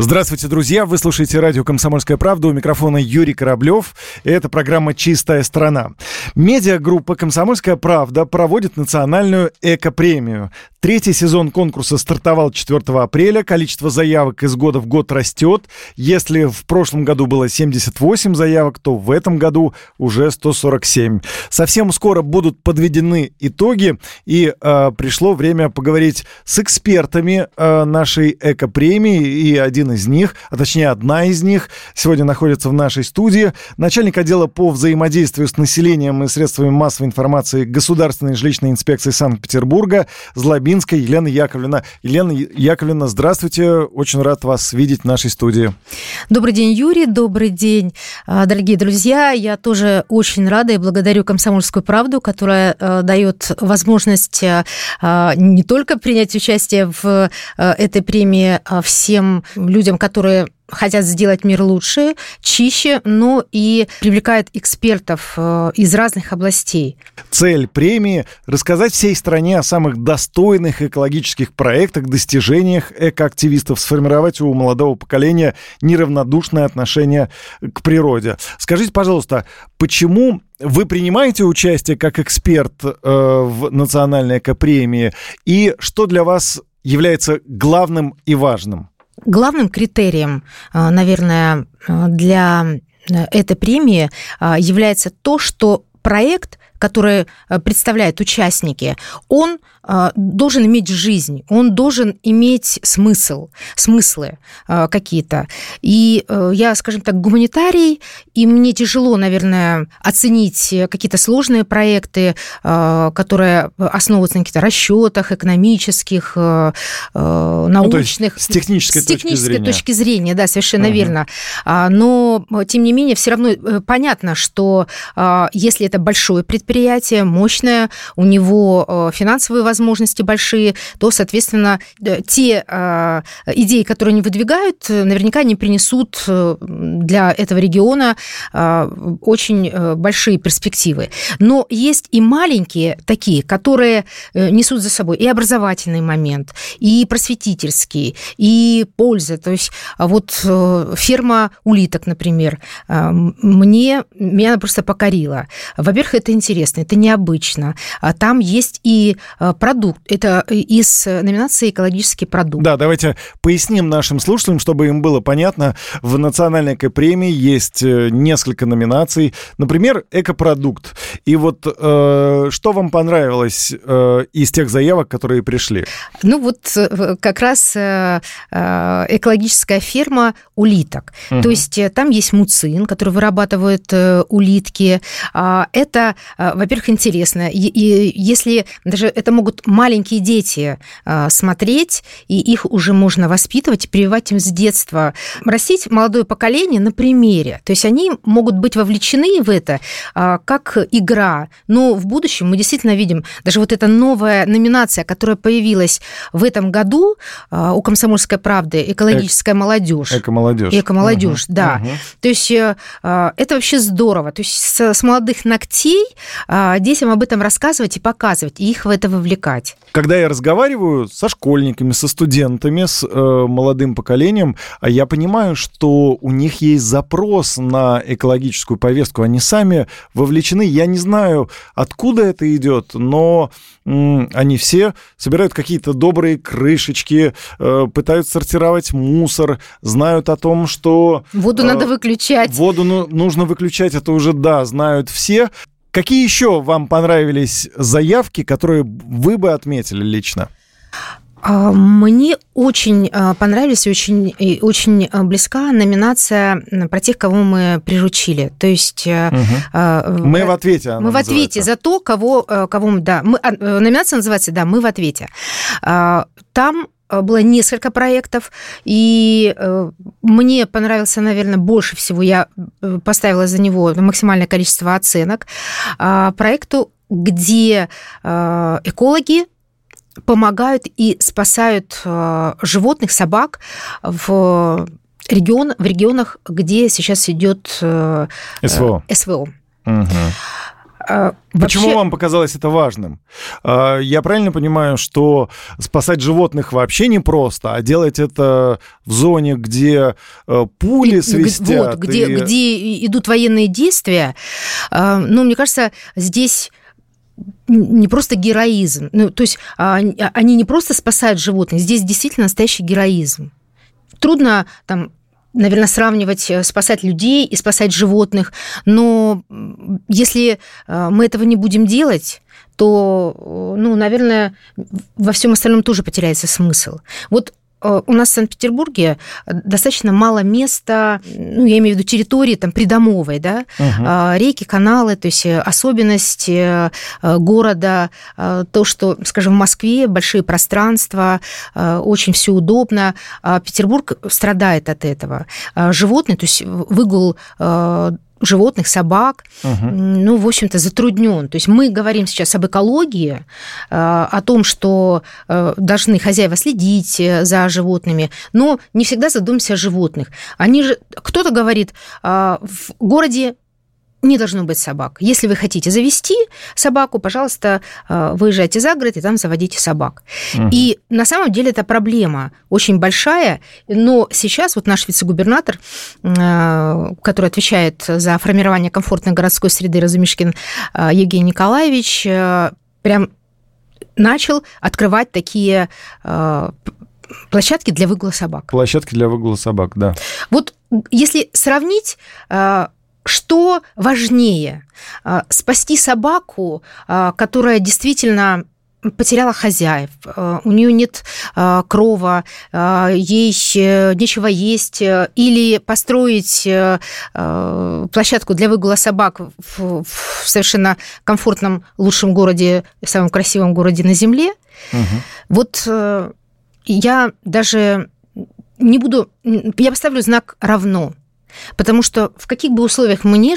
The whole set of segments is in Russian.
Здравствуйте, друзья! Вы слушаете радио «Комсомольская правда». У микрофона Юрий Кораблев. Это программа «Чистая страна». Медиагруппа «Комсомольская правда» проводит национальную эко-премию. Третий сезон конкурса стартовал 4 апреля. Количество заявок из года в год растет. Если в прошлом году было 78 заявок, то в этом году уже 147. Совсем скоро будут подведены итоги. И э, пришло время поговорить с экспертами э, нашей эко-премии. И один один из них, а точнее одна из них, сегодня находится в нашей студии. Начальник отдела по взаимодействию с населением и средствами массовой информации Государственной жилищной инспекции Санкт-Петербурга Злобинская Елена Яковлевна. Елена Яковлевна, здравствуйте. Очень рад вас видеть в нашей студии. Добрый день, Юрий. Добрый день, а, дорогие друзья. Я тоже очень рада и благодарю «Комсомольскую правду», которая э, дает возможность э, а, не только принять участие в э, этой премии а всем людям, людям, которые хотят сделать мир лучше, чище, но и привлекает экспертов э, из разных областей. Цель премии – рассказать всей стране о самых достойных экологических проектах, достижениях экоактивистов, сформировать у молодого поколения неравнодушное отношение к природе. Скажите, пожалуйста, почему вы принимаете участие как эксперт э, в национальной экопремии, и что для вас является главным и важным? Главным критерием, э, наверное, э, для э, этой премии является то, что проект, который представляют участники, он а, должен иметь жизнь, он должен иметь смысл, смыслы а, какие-то. И э, я, скажем так, гуманитарий, и мне тяжело, наверное, оценить какие-то сложные проекты, а, которые основываются на каких-то расчетах экономических, научных. Ну, с технической, с технической точки зрения. точки зрения, да, совершенно uh-huh. верно. Но, тем не менее, все равно э, понятно, что если это большое предприятие, мощное, у него э, финансовые возможности, большие, то, соответственно, э, те э, идеи, которые они выдвигают, наверняка не принесут для этого региона очень большие перспективы. Но есть и маленькие такие, которые несут за собой и образовательный момент, и просветительский, и польза. То есть вот ферма улиток, например, мне, меня просто покорила. Во-первых, это интересно, это необычно. А там есть и продукт. Это из номинации «Экологический продукт». Да, давайте поясним нашим слушателям, чтобы им было понятно. В национальной экопремии есть э, несколько номинаций. Например, экопродукт. И вот э, что вам понравилось э, из тех заявок, которые пришли? Ну вот э, как раз э, экологическая ферма улиток. Угу. То есть там есть муцин, который вырабатывают улитки. А, это, во-первых, интересно. И если даже это могут маленькие дети а, смотреть, и их уже можно воспитывать и прививать им с детства. Растить молодое поколение на примере. То есть они могут быть вовлечены в это а, как игра. Но в будущем мы действительно видим даже вот эта новая номинация, которая появилась в этом году а, у «Комсомольской правды» «Экологическая молодежь». Эко-молодежь. Эко-молодежь, угу. да. Угу. То есть э, это вообще здорово. То есть с молодых ногтей детям об этом рассказывать и показывать, и их в это вовлекать. Когда я разговариваю со школьниками, со студентами, с э, молодым поколением, а я понимаю, что у них есть запрос на экологическую повестку. Они сами вовлечены. Я не знаю, откуда это идет, но м, они все собирают какие-то добрые крышечки, э, пытаются сортировать мусор, знают о том, что... Воду э, надо выключать. Воду ну, нужно выключать, это уже, да, знают все. Какие еще вам понравились заявки, которые вы бы отметили лично? А, мне очень а, понравилась очень, очень близка номинация про тех, кого мы приручили. То есть угу. мы в ответе. Мы в ответе за то, кого, кого мы, да. Мы, номинация называется, да, мы в ответе. Там Э, было несколько проектов, и э, мне понравился, наверное, больше всего, я э, поставила за него максимальное количество оценок, а, проекту, где экологи помогают и спасают животных, собак в регион, в регионах, где сейчас идет СВО. СВО. Угу. Почему вообще... вам показалось это важным? А, я правильно понимаю, что спасать животных вообще не просто, а делать это в зоне, где э, пули свистят? Вот, где, и... где идут военные действия. А, ну, мне кажется, здесь не просто героизм. Ну, то есть они не просто спасают животных, здесь действительно настоящий героизм. Трудно там наверное, сравнивать, э, спасать людей и спасать животных. Но если э, мы этого не будем делать, то, э, ну, наверное, во всем остальном тоже потеряется смысл. Вот у нас в Санкт-Петербурге достаточно мало места, ну, я имею в виду территории там придомовой, да, угу. реки, каналы, то есть э, особенности города, то, что, скажем, в Москве большие пространства, очень все удобно, а Петербург страдает от этого. Животные, то есть выгул животных, собак, угу. ну, в общем-то, затруднен. То есть мы говорим сейчас об экологии, э, о том, что э, должны хозяева следить э, за животными, но не всегда задумываемся о животных. Они же, кто-то говорит, в городе не должно быть собак. Если вы хотите завести собаку, пожалуйста, э, выезжайте за город и там заводите собак. Угу. И на самом деле это проблема очень большая, но сейчас вот наш вице-губернатор, э, который отвечает за формирование комфортной городской среды Разумишкин э, Евгений Николаевич, прям начал открывать такие площадки для выгула собак. Площадки для выгула собак, да. Вот если сравнить что важнее? А, спасти собаку, а, которая действительно потеряла хозяев, а, у нее нет крова, ей нечего есть, или построить площадку для выгула собак в совершенно комфортном, лучшем городе, самом красивом городе на Земле. Угу. Вот э, я даже не буду, я поставлю знак равно. Потому что в каких бы условиях мы ни,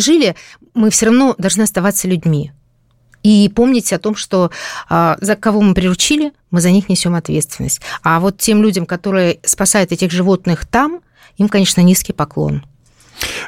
жили, мы все равно должны оставаться людьми. И помнить о том, что а, за кого мы приручили, мы за них несем ответственность. А вот тем людям, которые спасают этих животных там, им, конечно, низкий поклон.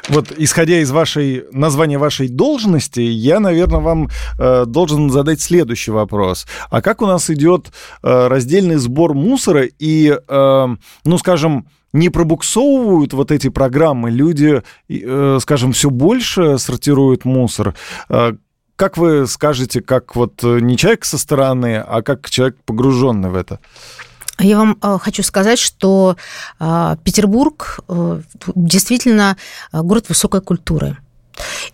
Вот, исходя из вашей названия вашей должности, я, наверное, вам э, должен задать следующий вопрос. А как у нас идет э, раздельный сбор мусора и, э, ну, скажем, не пробуксовывают вот эти программы, люди, э, скажем, все больше сортируют мусор. Э, как вы скажете, как вот э, не человек со стороны, а как человек погруженный в это? Я вам хочу сказать, что Петербург действительно город высокой культуры.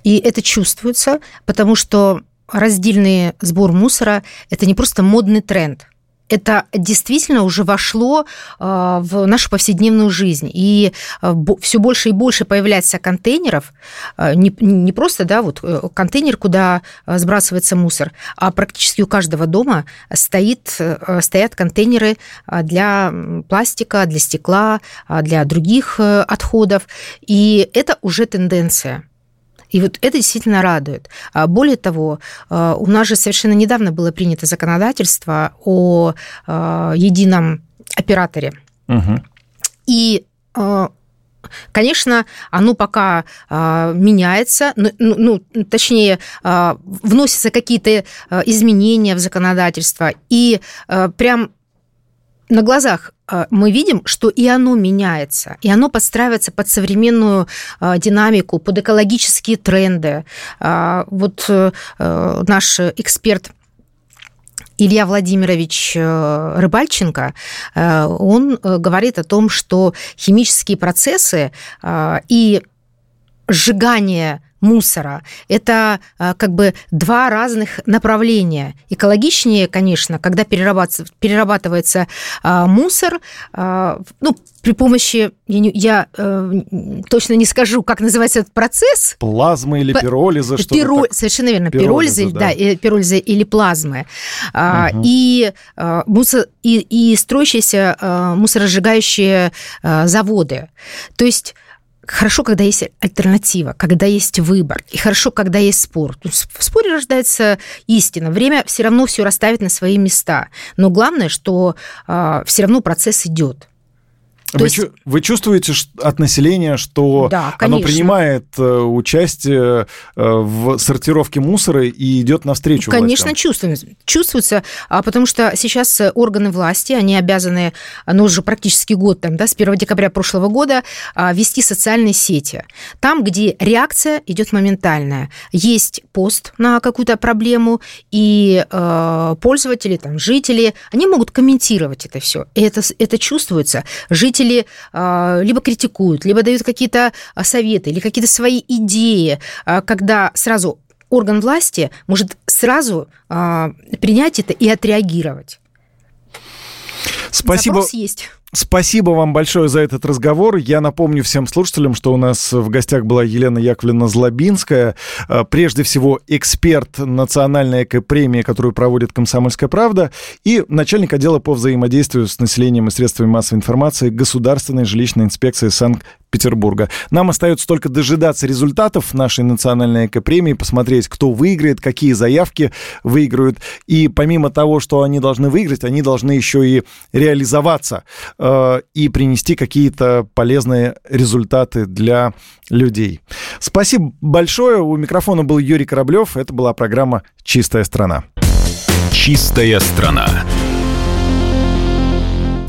И это чувствуется, потому что раздельный сбор мусора – это не просто модный тренд – это действительно уже вошло а, в нашу повседневную жизнь. И а, все больше и больше появляется контейнеров, а, не, не просто да, вот э, контейнер, куда сбрасывается мусор, а практически у каждого дома стоит, э, стоят контейнеры для пластика, для стекла, для других э, отходов. И это уже тенденция. И вот это действительно радует. А более того, а, у нас же совершенно недавно было принято законодательство о а, едином операторе. Угу. И Конечно, оно пока э, меняется, ну, ну, точнее, э, вносятся какие-то изменения в законодательство, и э, прям на глазах мы видим, что и оно меняется, и оно подстраивается под современную а, динамику, под экологические тренды. А, вот э, наш эксперт Илья Владимирович э, Рыбальченко, э, он говорит о том, что химические процессы и сжигание мусора. Это а, как бы два разных направления. Экологичнее, конечно, когда перерабатывается, перерабатывается мусор, а, ну, при помощи, я, не, я э, точно не скажу, как называется этот процесс. Плазмы или пиролиза, что Пиро... Совершенно верно, пиролиза, пиролиза да, да пиролиза или плазмы. Угу. И, мусор, и, и строящиеся мусоросжигающие заводы. То есть хорошо, когда есть альтернатива, когда есть выбор, и хорошо, когда есть спор. В споре рождается истина. Время все равно все расставит на свои места. Но главное, что э, а, все равно процесс идет. Вы, есть... вы чувствуете от населения, что да, оно принимает э, участие э, в сортировке мусора и идет навстречу Конечно, властям? чувствуется. Чувствуется, а, потому что сейчас органы власти, они обязаны, ну, уже практически год, там, да, с 1 декабря прошлого года а, вести социальные сети. Там, где реакция идет моментальная. Есть пост на какую-то проблему, и э, пользователи, там, жители, они могут комментировать это все. И это, это чувствуется. Жители жители а, либо критикуют, либо дают какие-то а, советы или какие-то свои идеи, а, когда сразу орган власти может сразу принять это и отреагировать. Спасибо. Запрос есть. Спасибо вам большое за этот разговор. Я напомню всем слушателям, что у нас в гостях была Елена Яковлевна Злобинская, э, прежде всего эксперт национальной экопремии, которую проводит «Комсомольская правда», и начальник отдела по взаимодействию с населением и средствами массовой информации Государственной жилищной инспекции Санкт Петербурга. Нам остается только дожидаться результатов нашей национальной экопремии, посмотреть, кто выиграет, какие заявки выиграют. И помимо того, что они должны выиграть, они должны еще и реализоваться э, и принести какие-то полезные результаты для людей. Спасибо большое. У микрофона был Юрий Кораблев. Это была программа «Чистая страна». «Чистая страна».